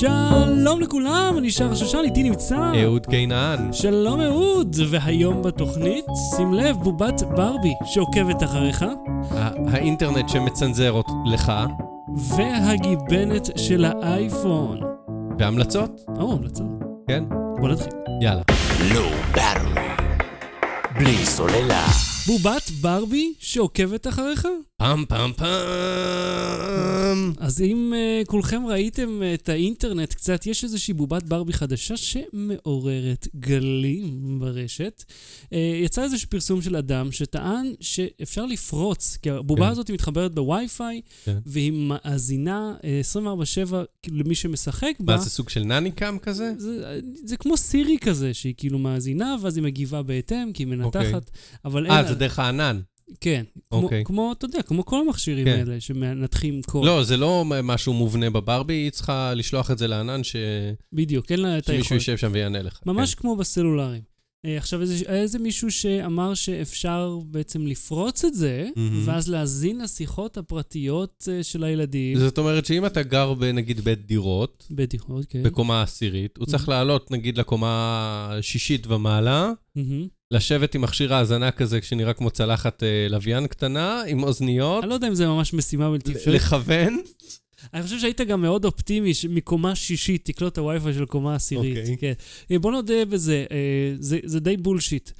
שלום לכולם, אני שר שושן, איתי נמצא. אהוד קינן. שלום אהוד, והיום בתוכנית, שים לב, בובת ברבי שעוקבת אחריך, האינטרנט שמצנזר לך, והגיבנת של האייפון. והמלצות, או, המלצות. כן? בוא נתחיל. יאללה. לא ברור. בלי סוללה. בובת ברבי שעוקבת אחריך? פעם פעם פעם. אז אם uh, כולכם ראיתם את האינטרנט קצת, יש איזושהי בובת ברבי חדשה שמעוררת גלים ברשת. Uh, יצא איזשהו פרסום של אדם שטען שאפשר לפרוץ, כי הבובה כן. הזאת מתחברת בווי-פיי, כן. והיא מאזינה uh, 24/7 כאילו, למי שמשחק בה. מה, זה סוג של נניקאם כזה? זה, זה כמו סירי כזה, שהיא כאילו מאזינה, ואז היא מגיבה בהתאם, כי היא מנתחת, אוקיי. אבל אין... אה, זה דרך הענן. כן, כמו, אוקיי. כמו, אתה יודע, כמו כל המכשירים כן. האלה שמנתחים קול. לא, זה לא משהו מובנה בברבי, היא צריכה לשלוח את זה לענן, ש- בדיוק, אין לה את שמישהו היכולת. יישב שם ויענה לך. ממש כן. כמו בסלולרים. אה, עכשיו, איזה, איזה מישהו שאמר שאפשר בעצם לפרוץ את זה, מהמם. ואז להאזין לשיחות הפרטיות אה, של הילדים. זאת אומרת שאם אתה גר בנגיד בית דירות, בדיחות, כן. בקומה עשירית, הוא צריך לעלות נגיד לקומה השישית ומעלה, מהמם. לשבת עם מכשיר האזנה כזה שנראה כמו צלחת אה, לוויין קטנה, עם אוזניות, אני לא יודע אם זה ממש משימה בלתי אפשרית. לכוון. אני חושב שהיית גם מאוד אופטימי שמקומה שישית תקלוט את הווי-פיי של קומה עשירית. אוקיי. כן. אה, בוא נודה בזה, אה, זה, זה די bullshit.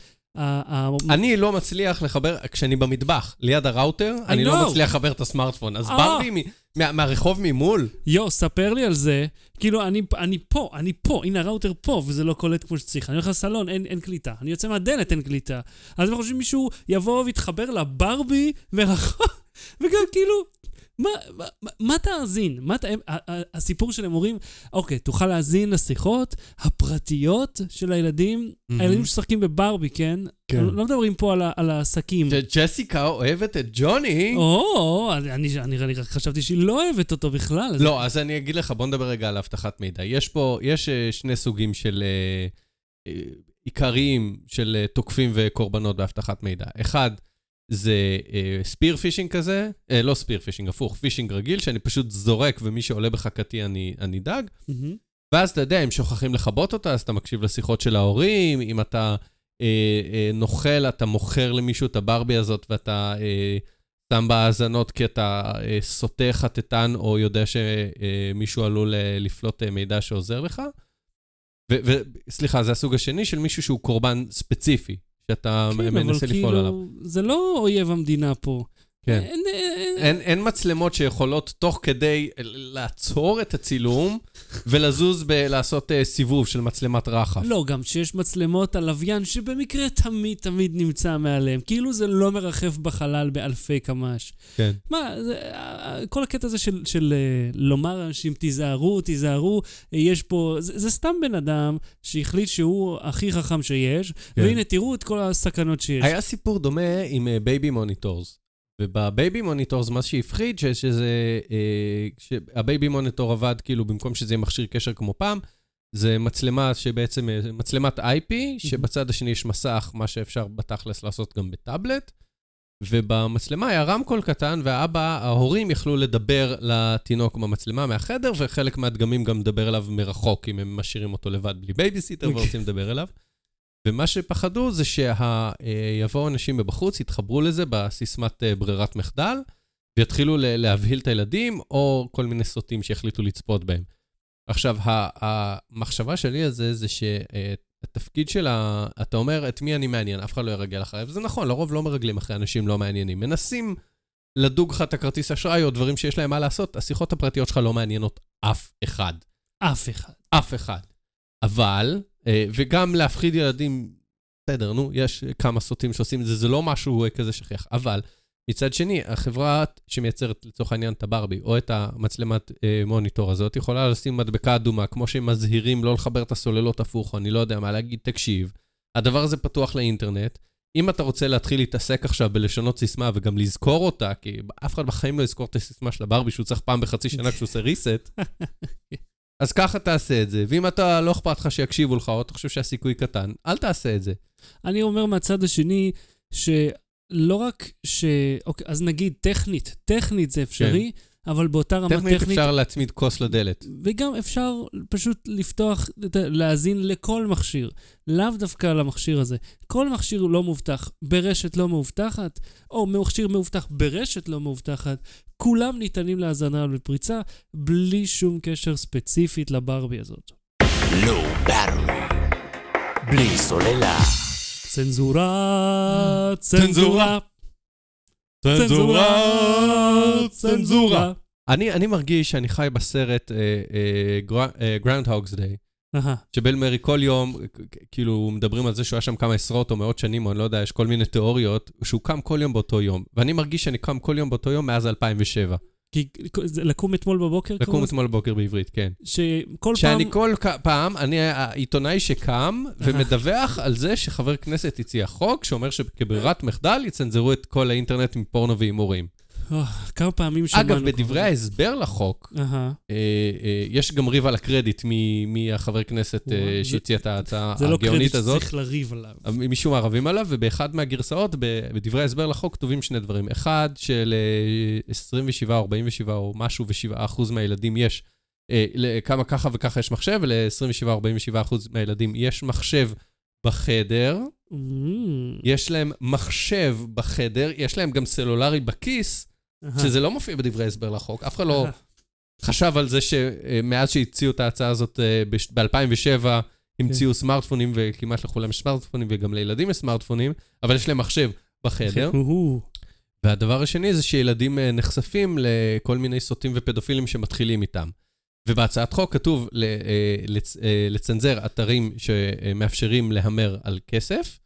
אני לא מצליח לחבר, כשאני במטבח, ליד הראוטר, אני. לא מצליח לחבר את הסמארטפון. אז אה. ברבי מ- מה- מהרחוב ממול, יו, ספר לי על זה. כאילו, אני, פה, אני פה, הנה הראוטר פה, וזה לא קולט כמו שצריך. אני הולך לסלון, אין, קליטה. אני יוצא מהדלת, אין קליטה. אז אני חושב שמישהו יבוא ויתחבר לברבי מרחוק, וגם כאילו, מה, מה, מה- תאזין? מה הסיפור שלהם אומרים, אוקיי, תוכל להאזין לשיחות הפרטיות של הילדים, מהמם. הילדים שמשחקים בברבי, כן? כן. לא מדברים פה על, על העסקים. ג'סיקה אוהבת את ג'וני. או, אני, אני, אני, חשבתי שהיא לא אוהבת אותו בכלל. אז- לא, אז אני אגיד לך, בוא נדבר רגע על אבטחת מידע. יש פה, יש אה, שני סוגים של אה, אה, עיקריים של תוקפים וקורבנות באבטחת מידע. אחד, זה spear phishing כזה, אה, לא spear phishing, הפוך, phishing רגיל, שאני פשוט זורק ומי שעולה בחכתי אני, אני דג. ואז אתה יודע, אם שוכחים לכבות אותה, אז אתה מקשיב לשיחות של ההורים, אם אתה אה, אה, נוכל, אתה מוכר למישהו את הברבי הזאת ואתה אה, שם בה האזנות כי אתה אה, סוטה חטטן או יודע שמישהו עלול אה, לפלוט אה, מידע שעוזר לך. וסליחה, זה הסוג השני של מישהו שהוא קורבן ספציפי, שאתה כן, מנסה אבל לפעול עליו. כאילו, זה לא אויב המדינה פה. כן. אין, אין, אין, אין מצלמות שיכולות תוך כדי לעצור את הצילום ולזוז בלעשות uh, סיבוב של מצלמת רחף. לא, גם שיש מצלמות על לוויין שבמקרה תמיד תמיד נמצא מעליהם. כאילו זה לא מרחף בחלל באלפי קמ"ש. כן. מה, זה, אה, כל הקטע הזה של, של אה, לומר לאנשים, תיזהרו, תיזהרו, אה, יש פה... זה, זה סתם בן אדם שהחליט שהוא הכי חכם שיש, כן. והנה, תראו את כל הסכנות שיש. היה סיפור דומה עם baby monitors. וב baby monitors, מה שהפחיד, שזה... אה, שה baby monitor עבד כאילו, במקום שזה יהיה מכשיר קשר כמו פעם, זה מצלמה שבעצם, אה, מצלמת IP, שבצד השני יש מסך, מה שאפשר בתכלס לעשות גם בטאבלט. ובמצלמה היה רמקול קטן, והאבא, ההורים יכלו לדבר לתינוק במצלמה מהחדר, וחלק מהדגמים גם לדבר אליו מרחוק, אם הם משאירים אותו לבד בלי בייביסיטר אוקיי. ורוצים לדבר אליו. ומה שפחדו זה שיבואו אנשים מבחוץ, יתחברו לזה בסיסמת אה, ברירת מחדל, ויתחילו להבהיל את הילדים, או כל מיני סוטים שיחליטו לצפות בהם. עכשיו, המחשבה שלי על זה, זה שהתפקיד של ה... אתה אומר, את מי אני מעניין, אף אחד לא ירגל אחריי, וזה נכון, לרוב לא מרגלים אחרי אנשים לא מעניינים. מנסים לדוג לך את הכרטיס אשראי או דברים שיש להם מה לעשות, השיחות הפרטיות שלך לא מעניינות אף אחד. אף אחד. אף אחד. אבל, וגם להפחיד ילדים, בסדר, נו, יש כמה סוטים שעושים את זה, זה לא משהו אה, כזה שכיח. אבל, מצד שני, החברה שמייצרת לצורך העניין את הברבי, או את המצלמת אה, מוניטור הזאת, יכולה לשים מדבקה אדומה, כמו שהם מזהירים לא לחבר את הסוללות הפוך, אני לא יודע מה, להגיד, תקשיב, הדבר הזה פתוח לאינטרנט. אם אתה רוצה להתחיל להתעסק עכשיו בלשנות סיסמה וגם לזכור אותה, כי אף אחד בחיים לא יזכור את הסיסמה של הברבי שהוא צריך פעם בחצי שנה כשהוא עושה reset, אז ככה תעשה את זה, ואם אתה לא אכפת לך שיקשיבו לך, או אתה חושב שהסיכוי קטן, אל תעשה את זה. אני אומר מהצד השני, שלא רק ש... אוקיי, אז נגיד טכנית, טכנית זה אפשרי, אבל באותה רמה טכנית טכנית... אפשר להצמיד כוס לדלת. וגם אפשר פשוט לפתוח, להאזין לכל מכשיר, לאו דווקא למכשיר הזה. כל מכשיר לא מאובטח ברשת לא מאובטחת, או מכשיר מאובטח ברשת לא מאובטחת, כולם ניתנים להאזנה ולפריצה, בלי שום קשר ספציפית לברבי הזאת. בארווי. בלי סוללה. צנזורה, צנזורה, צנזורה, צנזורה. אני, אני מרגיש שאני חי בסרט Groundhog's Day, שביל מארי כל יום, כאילו, מדברים על זה שהוא היה שם כמה עשרות או מאות שנים, או אני לא יודע, יש כל מיני תיאוריות, שהוא קם כל יום באותו יום. ואני מרגיש שאני קם כל יום באותו יום מאז 2007. כי לקום אתמול בבוקר, לקום לזה? אתמול בבוקר בעברית, כן. שכל פעם... שאני כל פעם, אני העיתונאי שקם ומדווח על זה שחבר כנסת הציע חוק שאומר שכברירת מחדל יצנזרו את כל האינטרנט מפורנו והימורים. אה, כמה פעמים שמענו... אגב. בדברי ההסבר לחוק. אה, אה, יש גם ריב על הקרדיט מהחבר כנסת שהציע את ההצעה זה לא קרדיט הגאונית הזאת. שצריך לריב עליו. משום מה רבים עליו, ובאחד מהגרסאות, בדברי ההסבר לחוק, כתובים שני דברים. אחד, של-27 או 47 או משהו ו-7 אחוז מהילדים יש, לכמה ככה וככה יש מחשב, ול-27 או 47 אחוז מהילדים יש מחשב בחדר, Mm, יש להם מחשב בחדר, יש להם גם סלולרי בכיס. שזה לא מופיע בדברי ההסבר לחוק. אף אחד לא. חשב על זה שמאז שהציעו את ההצעה הזאת ב-2007, המציאו סמארטפונים, וכמעט לכולם יש סמארטפונים, וגם לילדים יש סמארטפונים, אבל יש להם מחשב בחדר. והדבר השני זה שילדים אה, נחשפים לכל מיני סוטים ופדופילים שמתחילים איתם. ובהצעת חוק כתוב אה, אה, לצנזר אתרים שמאפשרים להמר על כסף,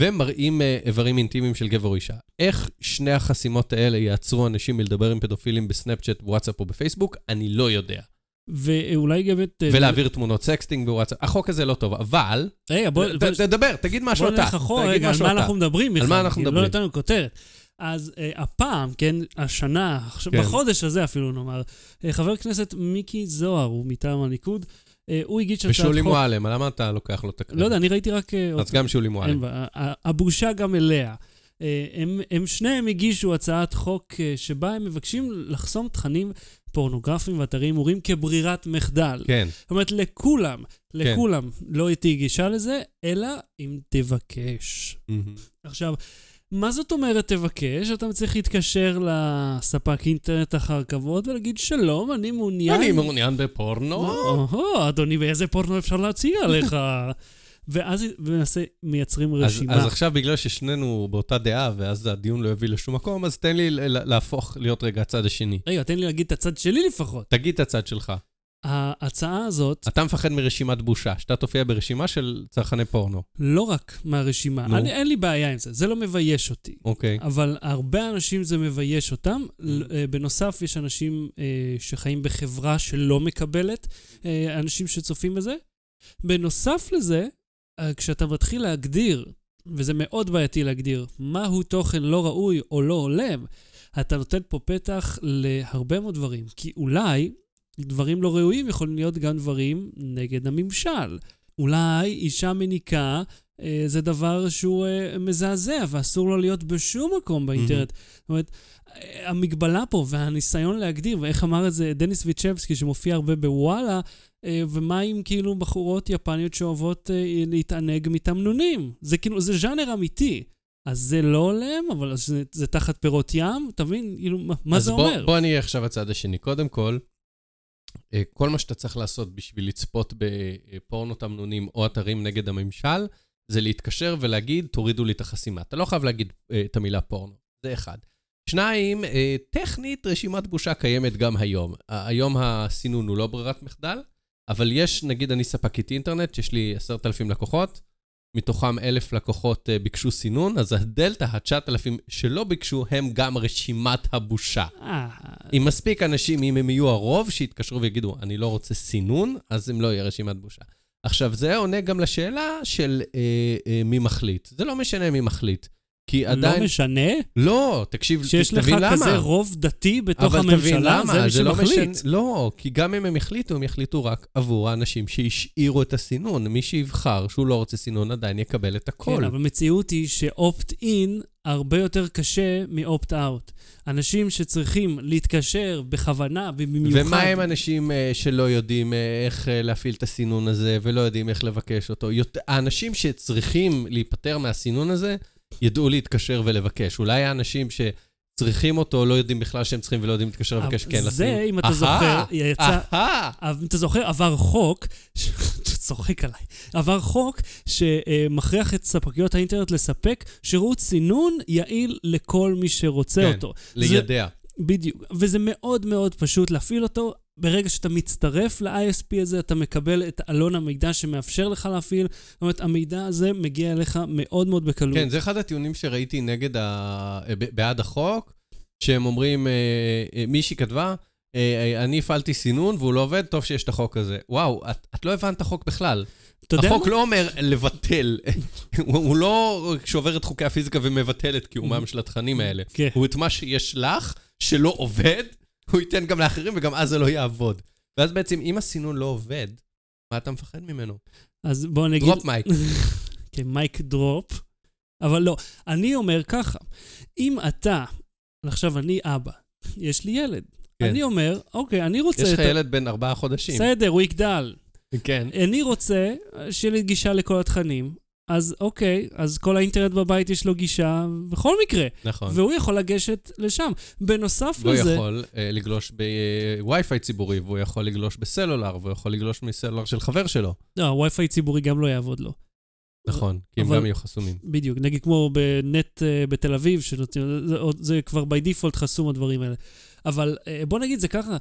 ומראים אה, איברים אינטימיים של גבר או אישה. איך שני החסימות האלה יעצרו אנשים מלדבר עם פדופילים בסנאפצ'אט, וואטסאפ או בפייסבוק? אני לא יודע. ואולי גם את... ולהעביר תמונות sexting בוואטסאפ. החוק הזה לא טוב, אבל... רגע, בוא... תדבר, תגיד משהו בוא אתה. נלך אחורה, רגע, על מה. אנחנו מדברים בכלל? מה אנחנו כי מדברים? לא נתנו כותרת. אז אה, הפעם, כן, השנה, כן. בחודש הזה אפילו נאמר, אה, חבר הכנסת מיקי זוהר, הוא מטעם הליכוד, אה, הוא הגיש הצעת חוק... ושולי מועלם, למה אתה לוקח לו את הקרדיט? לא יודע, אני ראיתי רק... אה, אז גם שולי מועלם. הבושה גם אליה. אה, הם, הם שניהם הגישו הצעת חוק אה, שבה הם מבקשים לחסום תכנים פורנוגרפיים ואתרי הימורים כברירת מחדל. כן. זאת אומרת, לכולם, לכולם לא תהיה גישה לזה, אלא אם תבקש. מהמם. עכשיו, מה זאת אומרת תבקש? אתה צריך להתקשר לספק אינטרנט אחר כבוד ולהגיד, שלום, אני מעוניין... אני מעוניין בפורנו. או, אדוני, ואיזה פורנו אפשר להציע לך? ואז למעשה מייצרים אז, רשימה. אז עכשיו בגלל ששנינו באותה דעה, ואז הדיון לא יביא לשום מקום, אז תן לי להפוך להיות רגע הצד השני. רגע, תן לי להגיד את הצד שלי לפחות. תגיד את הצד שלך. ההצעה הזאת, אתה מפחד מרשימת בושה, שאתה תופיע ברשימה של צרכני פורנו. לא רק מהרשימה, נו. אני, אין לי בעיה עם זה, זה לא מבייש אותי. אוקיי. אבל הרבה אנשים זה מבייש אותם. אה, בנוסף, יש אנשים אה, שחיים בחברה שלא מקבלת אה, אנשים שצופים בזה. בנוסף לזה, אה, כשאתה מתחיל להגדיר, וזה מאוד בעייתי להגדיר, מהו תוכן לא ראוי או לא הולם, אתה נותן פה פתח להרבה מאוד דברים. כי אולי דברים לא ראויים יכולים להיות גם דברים נגד הממשל. אולי אישה מניקה אה, זה דבר שהוא אה, מזעזע ואסור לו להיות בשום מקום באינטרנט. זאת אומרת, אה, המגבלה פה והניסיון להגדיר, ואיך אמר את זה דניס ויצ'בסקי שמופיע הרבה בוואלה, אה, ומה עם כאילו בחורות יפניות שאוהבות אה, להתענג מתמנונים? זה כאילו, זה ז'אנר אמיתי. אז זה לא הולם, אבל זה, זה תחת פירות ים, אתה מבין? כאילו, מה, אז זה בוא, אומר? בוא אני אהיה עכשיו הצד השני. קודם כל, כל מה שאתה צריך לעשות בשביל לצפות בפורנו תמנונים או אתרים נגד הממשל, זה להתקשר ולהגיד, תורידו לי את החסימה. אתה לא חייב להגיד אה, את המילה פורנו, זה אחד. שניים, אה, טכנית רשימת בושה קיימת גם היום. היום הסינון הוא לא ברירת מחדל, אבל יש, נגיד אני ספקית אינטרנט, יש לי עשרת אלפים לקוחות, מתוכם אלף לקוחות אה, ביקשו סינון, אז הדלתא, ה-9,000 שלא ביקשו, הם גם רשימת הבושה. אה, אם מספיק אנשים, אם הם יהיו הרוב, שיתקשרו ויגידו, אני לא רוצה סינון, אז הם לא יהיה רשימת בושה. עכשיו, זה עונה גם לשאלה של אה, אה, מי מחליט. זה לא משנה מי מחליט. כי לא עדיין... משנה לא, תקשיב, שיש לך תבין למה. כזה רוב דתי בתוך הממשלה, זה מי לא שמחליט. משנה, לא, כי גם אם הם יחליטו, הם יחליטו רק עבור האנשים שהשאירו את הסינון. מי שיבחר שהוא לא רוצה סינון עדיין יקבל את הכל. כן, אבל המציאות היא שאופט-אין הרבה יותר קשה מאופט-אאוט. אנשים שצריכים להתקשר בכוונה ובמיוחד... ומה עם אנשים אה, שלא יודעים אה, איך אה, להפעיל את הסינון הזה ולא יודעים איך לבקש אותו? יות- האנשים שצריכים להיפטר מהסינון הזה, ידעו להתקשר ולבקש. אולי האנשים שצריכים אותו לא יודעים בכלל שהם צריכים ולא יודעים להתקשר ולבקש כן זה, לסינון. אם אתה זוכר, יצא... אם אתה זוכר, עבר חוק, ש- אתה צוחק עליי, עבר חוק שמכריח את ספקיות האינטרנט לספק שירות סינון יעיל לכל מי שרוצה כן. אותו. לידע. בדיוק, וזה מאוד מאוד פשוט להפעיל אותו. ברגע שאתה מצטרף ל-ISP הזה, אתה מקבל את עלון המידע שמאפשר לך להפעיל. זאת אומרת, המידע הזה מגיע אליך מאוד מאוד בקלות. כן, זה אחד הטיעונים שראיתי נגד ה... אה, בעד החוק, שהם אומרים, אה, אה, מישהי כתבה, אני הפעלתי סינון והוא לא עובד, טוב שיש את החוק הזה. וואו, את, את לא הבנת את החוק בכלל. החוק? לא אומר לבטל, הוא, לא שובר את חוקי הפיזיקה ומבטל את קיומם של התכנים האלה. כן. הוא את מה שיש לך, שלא עובד, הוא ייתן גם לאחרים וגם אז זה לא יעבוד. ואז בעצם, אם הסינון לא עובד, מה אתה מפחד ממנו? אז בוא נגיד... drop mic. כן, mic drop. אבל לא, אני אומר ככה, אם אתה, עכשיו אני אבא, יש לי ילד. כן. אני אומר, אוקיי, אני רוצה... יש לך ילד בן ארבעה חודשים. בסדר, הוא יגדל. כן. אני רוצה שיהיה לי גישה לכל התכנים, אז אוקיי, אז כל האינטרנט בבית יש לו גישה בכל מקרה, נכון. והוא יכול לגשת לשם. בנוסף והוא לזה... יכול אה, לגלוש בווי-פיי ציבורי, והוא יכול לגלוש בסלולר, והוא יכול לגלוש מסלולר של חבר שלו. לא, הווי-פיי ציבורי גם לא יעבוד לו. נכון, כי הם גם יהיו חסומים. בדיוק, נגיד כמו בנט אה, בתל אביב, שנותנים, זה, זה כבר by default חסום הדברים האלה. אבל אה, בוא נגיד זה ככה, אה,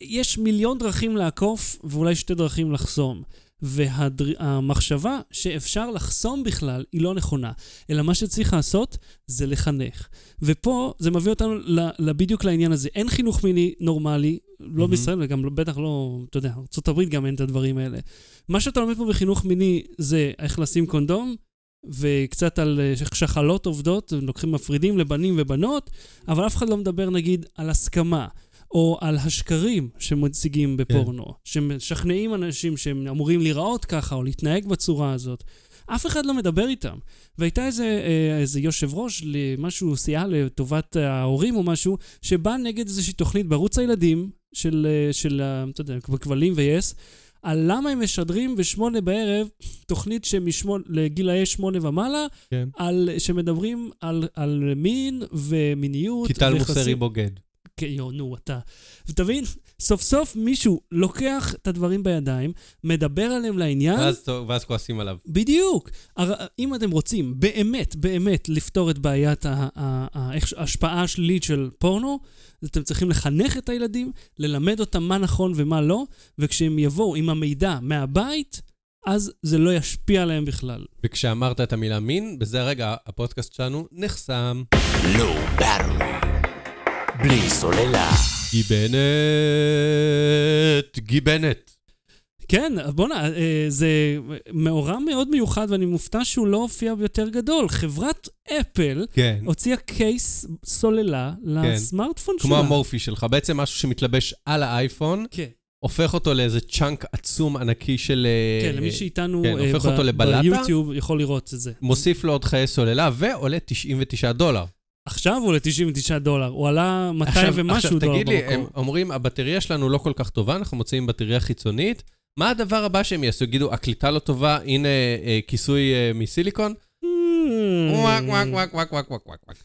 יש מיליון דרכים לעקוף ואולי שתי דרכים לחסום. והמחשבה שאפשר לחסום בכלל היא לא נכונה, אלא מה שצריך לעשות זה לחנך. ופה זה מביא אותנו בדיוק לעניין הזה. אין חינוך מיני נורמלי, לא מהמם. בישראל וגם לא- בטח לא, אתה יודע, ארה"ב גם אין את הדברים האלה. מה שאתה לומד פה בחינוך מיני זה איך לשים קונדום, וקצת על אה, איך שחלות עובדות, לוקחים מפרידים לבנים ובנות, אבל אף אחד לא מדבר נגיד על הסכמה, או על השקרים שמציגים בפורנו, שמשכנעים אנשים שהם אמורים להיראות ככה, או להתנהג בצורה הזאת. אף אחד לא מדבר איתם. והייתה איזה, אה, איזה יושב ראש למשהו, סיעה לטובת ההורים או משהו, שבא נגד איזושהי תוכנית בערוץ הילדים של, אה, של אתה יודע, בכבלים ויס, על למה הם משדרים בשמונה בערב תוכנית שמשמונה, לגילאי שמונה ומעלה, כן. על, שמדברים על, על מין ומיניות. כי טל. מוסרי בוגד. יו, נו, אתה. ותבין, סוף סוף מישהו לוקח את הדברים בידיים, מדבר עליהם לעניין, ואז ואז כועסים עליו. בדיוק. הר... אם אתם רוצים באמת, באמת לפתור את בעיית ההשפעה השלילית של פורנו, אז אתם צריכים לחנך את הילדים, ללמד אותם מה נכון ומה לא, וכשהם יבואו עם המידע מהבית, אז זה לא ישפיע עליהם בכלל. וכשאמרת את המילה מין, בזה הרגע הפודקאסט שלנו נחסם. לא ברור. בלי סוללה. גיבנת, גיבנת. כן, בואנה, אה, זה מאורע מאוד מיוחד, ואני מופתע שהוא לא הופיע ביותר גדול. חברת אפל כן. הוציאה קייס סוללה לסמארטפון שלה. כמו המורפי שלך, בעצם משהו שמתלבש על האייפון, כן. הופך אותו לאיזה צ'אנק עצום ענקי של... כן, אה, למי שאיתנו כן, אה, הופך ב- אותו לבלטה? ביוטיוב יכול לראות את זה. מוסיף לו עוד חיי סוללה ועולה 99 דולר. עכשיו הוא עולה 99 דולר, הוא עלה 200 ומשהו עכשיו, דולר תגיד לי, הם במקור. אומרים, הבטריה שלנו לא כל כך טובה, אנחנו מוצאים בטריה חיצונית. מה הדבר הבא שהם יעשו? יגידו, הקליטה לא טובה, הנה אה, כיסוי אה, מסיליקון? Hmm. וואק, וואק, וואק, וואק, וואק, וואק, וואק.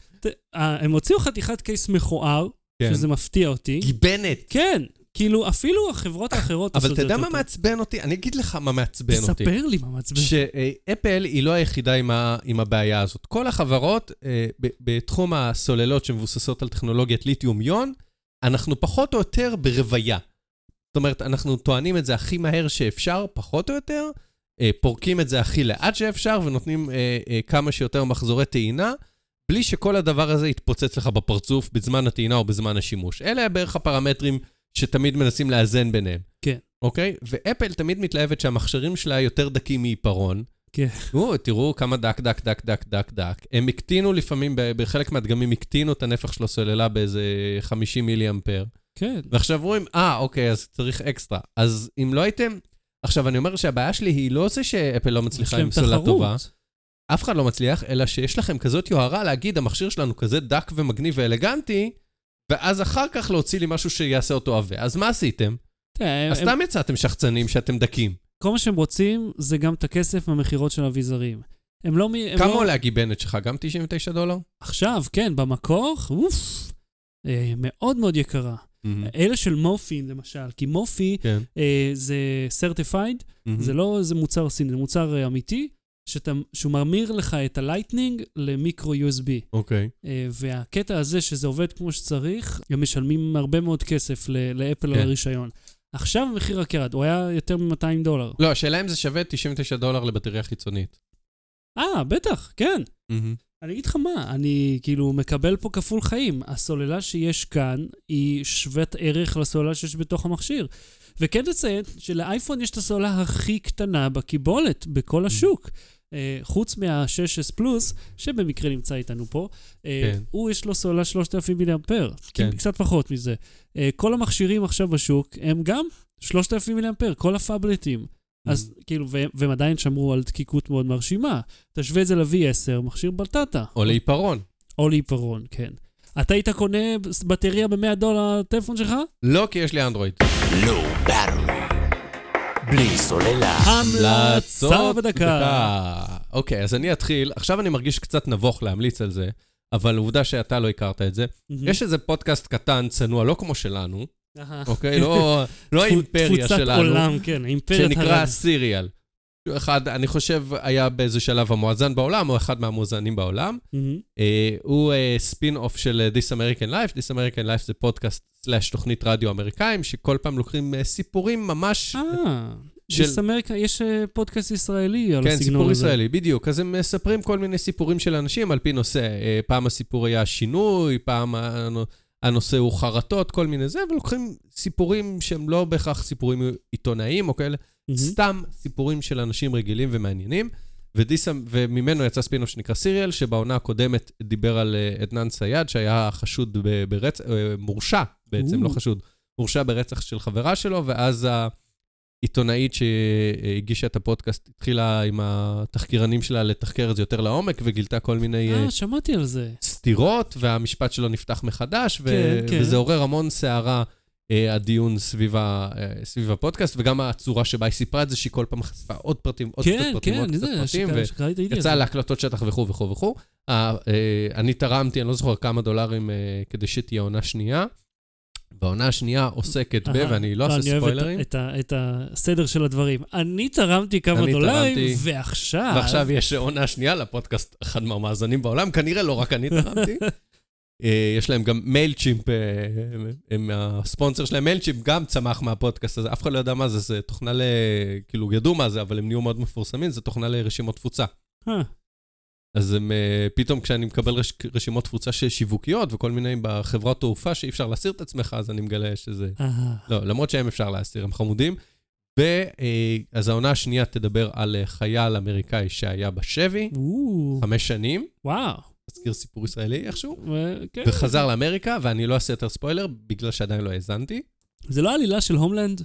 אה, הם הוציאו חתיכת case מכוער, כן. שזה מפתיע אותי. גיבנת. כן, כאילו אפילו החברות האחרות אבל עשו את אתה זה יודע יותר מה טוב. מעצבן אותי? אני אגיד לך מה מעצבן אותי. תספר לי מה מעצבן. שאפל היא לא היחידה עם, ה, עם הבעיה הזאת. כל החברות אה, ב, בתחום הסוללות שמבוססות על טכנולוגיית ליתיום-יון, אנחנו פחות או יותר ברוויה. זאת אומרת, אנחנו טוענים את זה הכי מהר שאפשר, פחות או יותר, אה, פורקים את זה הכי לאט שאפשר, ונותנים אה, אה, כמה שיותר מחזורי טעינה, בלי שכל הדבר הזה יתפוצץ לך בפרצוף בזמן הטעינה או בזמן השימוש. אלה בערך הפרמטרים שתמיד מנסים לאזן ביניהם. כן. אוקיי? ואפל תמיד מתלהבת שהמכשירים שלה יותר דקים מעיפרון, כן. תראו, תראו כמה דק, דק, דק, דק, דק, דק. הם הקטינו לפעמים, בחלק מהדגמים הקטינו את הנפח של הסוללה באיזה 50 מילי אמפר. כן. ועכשיו רואים, אה, אוקיי, אז צריך אקסטרה. אז אם לא הייתם... עכשיו, אני אומר שהבעיה שלי היא לא זה שאפל לא מצליחה עם סוללה. טובה. אף אחד לא מצליח, אלא שיש לכם כזאת יוהרה להגיד, המכשיר שלנו כזה דק ומגניב ואלגנטי, ואז אחר כך להוציא לי משהו שיעשה אותו עבה. אז מה עשיתם? תראה, אז הם- סתם יצאתם שחצנים שאתם דקים. כל מה שהם רוצים זה גם את הכסף מהמכירות של האביזרים. הם לא... מ- הם כמה לא- עולה הגיבנת שלך? גם 99 דולר? עכשיו, כן, במקור, אוף, אה, מאוד מאוד יקרה. אלה של מופי, למשל, כי מופי כן. אה, זה certified, זה לא איזה מוצר סיני, זה מוצר אה, אמיתי, שאתה, שהוא ממיר לך את הלייטנינג למיקרו USB. אוקיי. אה, והקטע הזה שזה עובד כמו שצריך, הם משלמים הרבה מאוד כסף לאפל על כן. הרישיון. עכשיו המחיר רק ירד, הוא היה יותר מ-200 דולר. לא, השאלה אם זה שווה 99 דולר לבטריה חיצונית. אה, בטח, כן. אני אגיד לך מה, אני כאילו מקבל פה כפול חיים. הסוללה שיש כאן היא שוות ערך לסוללה שיש בתוך המכשיר. וכן נציין שלאייפון יש את הסוללה הכי קטנה בקיבולת בכל השוק. אה, חוץ מה-6S פלוס, שבמקרה נמצא איתנו פה, אה, כן. הוא יש לו סוללה 3,000 מיליאמפר, כן. כן. קצת פחות מזה. אה, כל המכשירים עכשיו בשוק הם גם 3,000 מיליאמפר, כל הפאבלטים. אז כאילו, ו- והם עדיין שמרו על דקיקות מאוד מרשימה. תשווה את זה ל-V10, מכשיר בלטטה. או לעיפרון. או לעיפרון, כן. אתה היית קונה בטריה ב-100 דולר לטלפון שלך? לא, כי יש לי אנדרואיד. Low Battery. בלי סוללה. המלצה בדקה. אוקיי, אז אני אתחיל. עכשיו אני מרגיש קצת נבוך להמליץ על זה, אבל עובדה שאתה לא הכרת את זה. יש איזה פודקאסט קטן, צנוע, לא כמו שלנו. אוקיי? לא לא האימפריה תפוצת שלנו. עולם, כן, האימפריית שנקרא. סיריאל. אחד, אני חושב, היה באיזה שלב המואזן בעולם, או אחד מהמואזנים בעולם. אה, הוא ספין אוף של אה, This American Life. This American Life זה פודקאסט slash תוכנית רדיו אמריקאים, שכל פעם לוקחים אה, סיפורים ממש... אה, של- של... אמריקה, יש אה, פודקאסט ישראלי על כן, הסגנון סיפור הזה. ישראלי, בדיוק. אז הם מספרים כל מיני סיפורים של אנשים על פי נושא. אה, פעם הסיפור היה שינוי, פעם הנושא הוא חרטות, כל מיני זה, ולוקחים סיפורים שהם לא בהכרח סיפורים עיתונאיים או כאלה, מהמם. סתם סיפורים של אנשים רגילים ומעניינים. ו-This, וממנו יצא ספינוף שנקרא Serial, שבעונה הקודמת דיבר על אה, עדנאן סייד, שהיה חשוד ברצח, אה, מורשע בעצם, או. לא חשוד, מורשע ברצח של חברה שלו, ואז העיתונאית שהגישה את הפודקאסט התחילה עם התחקירנים שלה לתחקר את זה יותר לעומק, וגילתה כל מיני אה, אה, שמעתי על זה. סתירות, והמשפט שלו נפתח מחדש, ו- כן, כן. וזה עורר המון סערה. אה, הדיון סביב, ה, אה, סביב הפודקאסט, וגם הצורה שבה היא סיפרה את זה, שהיא כל פעם חשפה עוד פרטים, עוד קצת כן, פרטים, כן, עוד קצת פרטים, שקרה- שקראתי על ויצא זה. להקלטות שטח וכו' וכו' וכו'. אה, אה, אני תרמתי, אני לא זוכר כמה דולרים אה, כדי שתהיה עונה שנייה. והעונה השנייה עוסקת ב. ואני לא אעשה אני אוהב את ה- ספוילרים, את ה- את הסדר של הדברים. אני תרמתי כמה אני דולרים. ועכשיו... ועכשיו יש עונה שנייה לפודקאסט, אחד מהמאזנים בעולם, כנראה לא רק אני תרמתי. אה, יש להם גם מייל צ'ימפ, אה, הם הספונסר שלהם, מייל צ'ימפ גם צמח מהפודקאסט הזה, אף אחד לא יודע מה זה, זה תוכנה ל... כאילו, ידעו מה זה, אבל הם נהיו מאוד מפורסמים, זה תוכנה לרשימות תפוצה. אה, אז הם, אה, פתאום כשאני מקבל רש... רשימות תפוצה שיווקיות וכל מיני בחברת תעופה שאי אפשר להסיר את עצמך, אז אני מגלה שזה... לא, למרות שהם אפשר להסיר, הם חמודים. ואז העונה השנייה תדבר על אה, חייל אמריקאי שהיה בשבי, חמש שנים, וואו. תזכיר סיפור ישראלי איכשהו, כן. וחזר לאמריקה, ואני לא אעשה יותר ספוילר, בגלל שעדיין לא האזנתי. זה לא עלילה של הומלנד,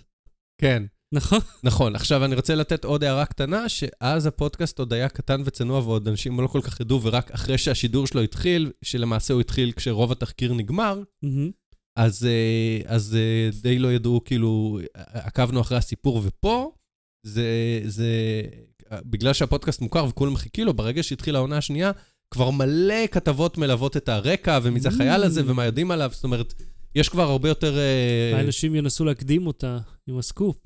כן, נכון? נכון. עכשיו, אני רוצה לתת עוד הערה קטנה, שאז הפודקאסט עוד היה קטן וצנוע, ועוד אנשים לא כל כך ידעו, ורק אחרי שהשידור שלו התחיל, שלמעשה הוא התחיל כשרוב התחקיר נגמר. אז, אה, אז אה, די לא ידעו, כאילו, עקבנו אחרי הסיפור, ופה זה, זה, בגלל שהפודקאסט מוכר וכולם חיכי לו, ברגע שהתחילה העונה השנייה, כבר מלא כתבות מלוות את הרקע, ומי זה החייל הזה, ומה יודעים עליו, זאת אומרת, יש כבר הרבה יותר... אה, האנשים ינסו להקדים אותה עם הסקופ.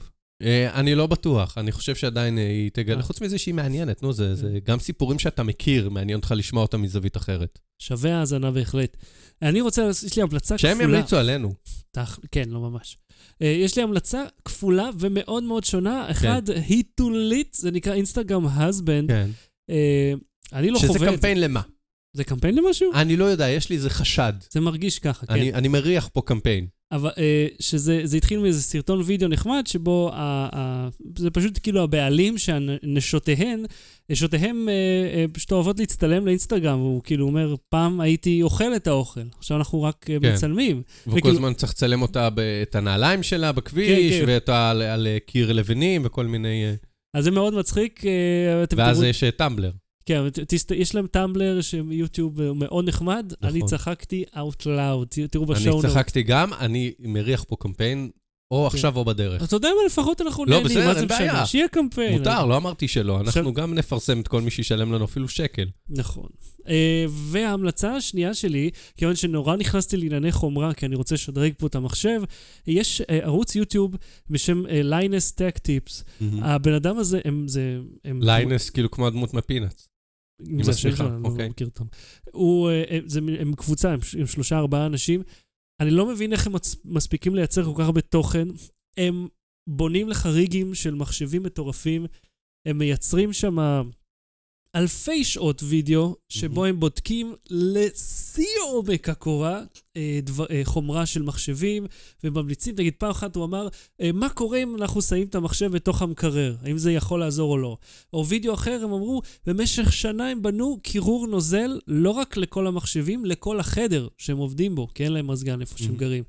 אה, אני לא בטוח, אני חושב שעדיין אה, היא תגלה, אה. חוץ מזה שהיא מעניינת, נו, זה, זה גם סיפורים שאתה מכיר, מעניין אותך לשמוע אותם מזווית אחרת. שווה האזנה בהחלט. אני רוצה, יש לי המלצה כפולה. שהם ימליצו עלינו. תח... כן, לא ממש. יש לי המלצה כפולה ומאוד מאוד שונה. אחד, היטולית, זה נקרא אינסטגרם הסבנד. כן. אני לא שזה חווה את זה. קמפיין למה? זה קמפיין למשהו? אני לא יודע, יש לי איזה חשד. זה מרגיש ככה, כן. אני, אני מריח פה קמפיין. אבל אה, שזה זה התחיל מאיזה סרטון וידאו נחמד, שבו ה, ה, זה פשוט כאילו הבעלים שנשותיהן, נשותיהם אה, אה, פשוט אוהבות להצטלם לאינסטגרם, והוא כאילו אומר, פעם הייתי אוכל את האוכל, עכשיו אנחנו רק כן. מצלמים. וכל וכאילו- הזמן צריך לצלם אותה, ב- את הנעליים שלה בכביש, כן, כן. ואתה על- על קיר לבנים וכל מיני... אז זה מאוד מצחיק. ואז תראו- יש טמבלר. כן, תסת- יש להם טמבלר שיוטיוב אה, מאוד נחמד, נכון. אני צחקתי out loud, תראו אני בשואו נוט. צחקתי גם, אני מריח פה קמפיין, או עכשיו או בדרך. אתה יודע מה, לפחות אנחנו לא, נהנים, מה זה משנה? שיהיה קמפיין. מותר, לא אמרתי שלא. עכשיו- אנחנו גם נפרסם את כל מי שישלם לנו אפילו שקל. נכון. אה, וההמלצה השנייה שלי, כיוון שנורא נכנסתי לענייני חומרה, כי אני רוצה לשדרג פה את המחשב, יש אה, ערוץ יוטיוב בשם Linus Tech Tips. הבן אדם הזה, הם... זה... Linus, כאילו כמו הדמות מ-Peanuts. עם השמיכה, לא אוקיי. מכיר אותם. הוא, אה, אה, זה, הם קבוצה, הם, הם שלושה, ארבעה אנשים. אני לא מבין איך הם מספיקים לייצר כל כך הרבה תוכן. הם בונים לך rigים של מחשבים מטורפים, הם מייצרים שם אלפי שעות וידאו, שבו הם בודקים לשיא עומק הקורה אה, דבר, אה, חומרה של מחשבים, וממליצים, נגיד פעם אחת הוא אמר, אה, מה קורה אם אנחנו שמים את המחשב בתוך המקרר? האם זה יכול לעזור או לא? או וידאו אחר, הם אמרו, במשך שנה הם בנו קירור נוזל לא רק לכל המחשבים, לכל החדר שהם עובדים בו, כי אין להם מזגן איפה שהם Mhm. גרים.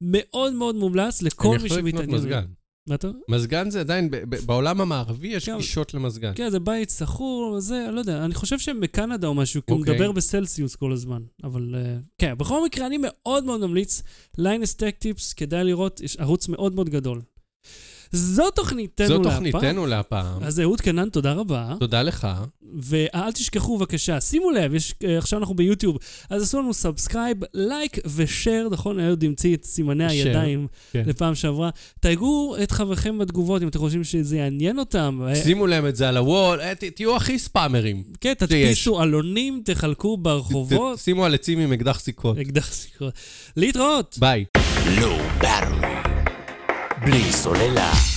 מאוד מאוד מומלץ לכל הם מי יכלו לקנות שמתעניין. מזגן. מזגן זה עדיין, בעולם המערבי יש. גישות למזגן. כן, זה בית סחור, זה, לא יודע, אני חושב שהם בקנדה או משהו, כי הוא אוקיי. מדבר בסלסיוס כל הזמן. אבל אה, כן, בכל מקרה, אני מאוד מאוד ממליץ, Linus Tech Tips, כדאי לראות, יש ערוץ מאוד מאוד גדול. זו תוכניתנו זו להפעם. תוכניתנו להפעם. אז אהוד קנן, תודה רבה. תודה לך. ואל תשכחו בבקשה, שימו לב, יש, אה, עכשיו אנחנו ביוטיוב, אז עשו לנו subscribe, לייק ושאר, נכון? אהוד המציא את סימני share, הידיים כן. לפעם שעברה. תייגו את חבריכם בתגובות אם אתם חושבים שזה יעניין אותם. אה, שימו להם את זה על הוול, אה, תהיו הכי ספאמרים. כן, תדפיסו עלונים, תחלקו ברחובות. שימו על עצים עם אקדח סיכות. אקדח סיכות. להתראות! ביי. בלי סוללה.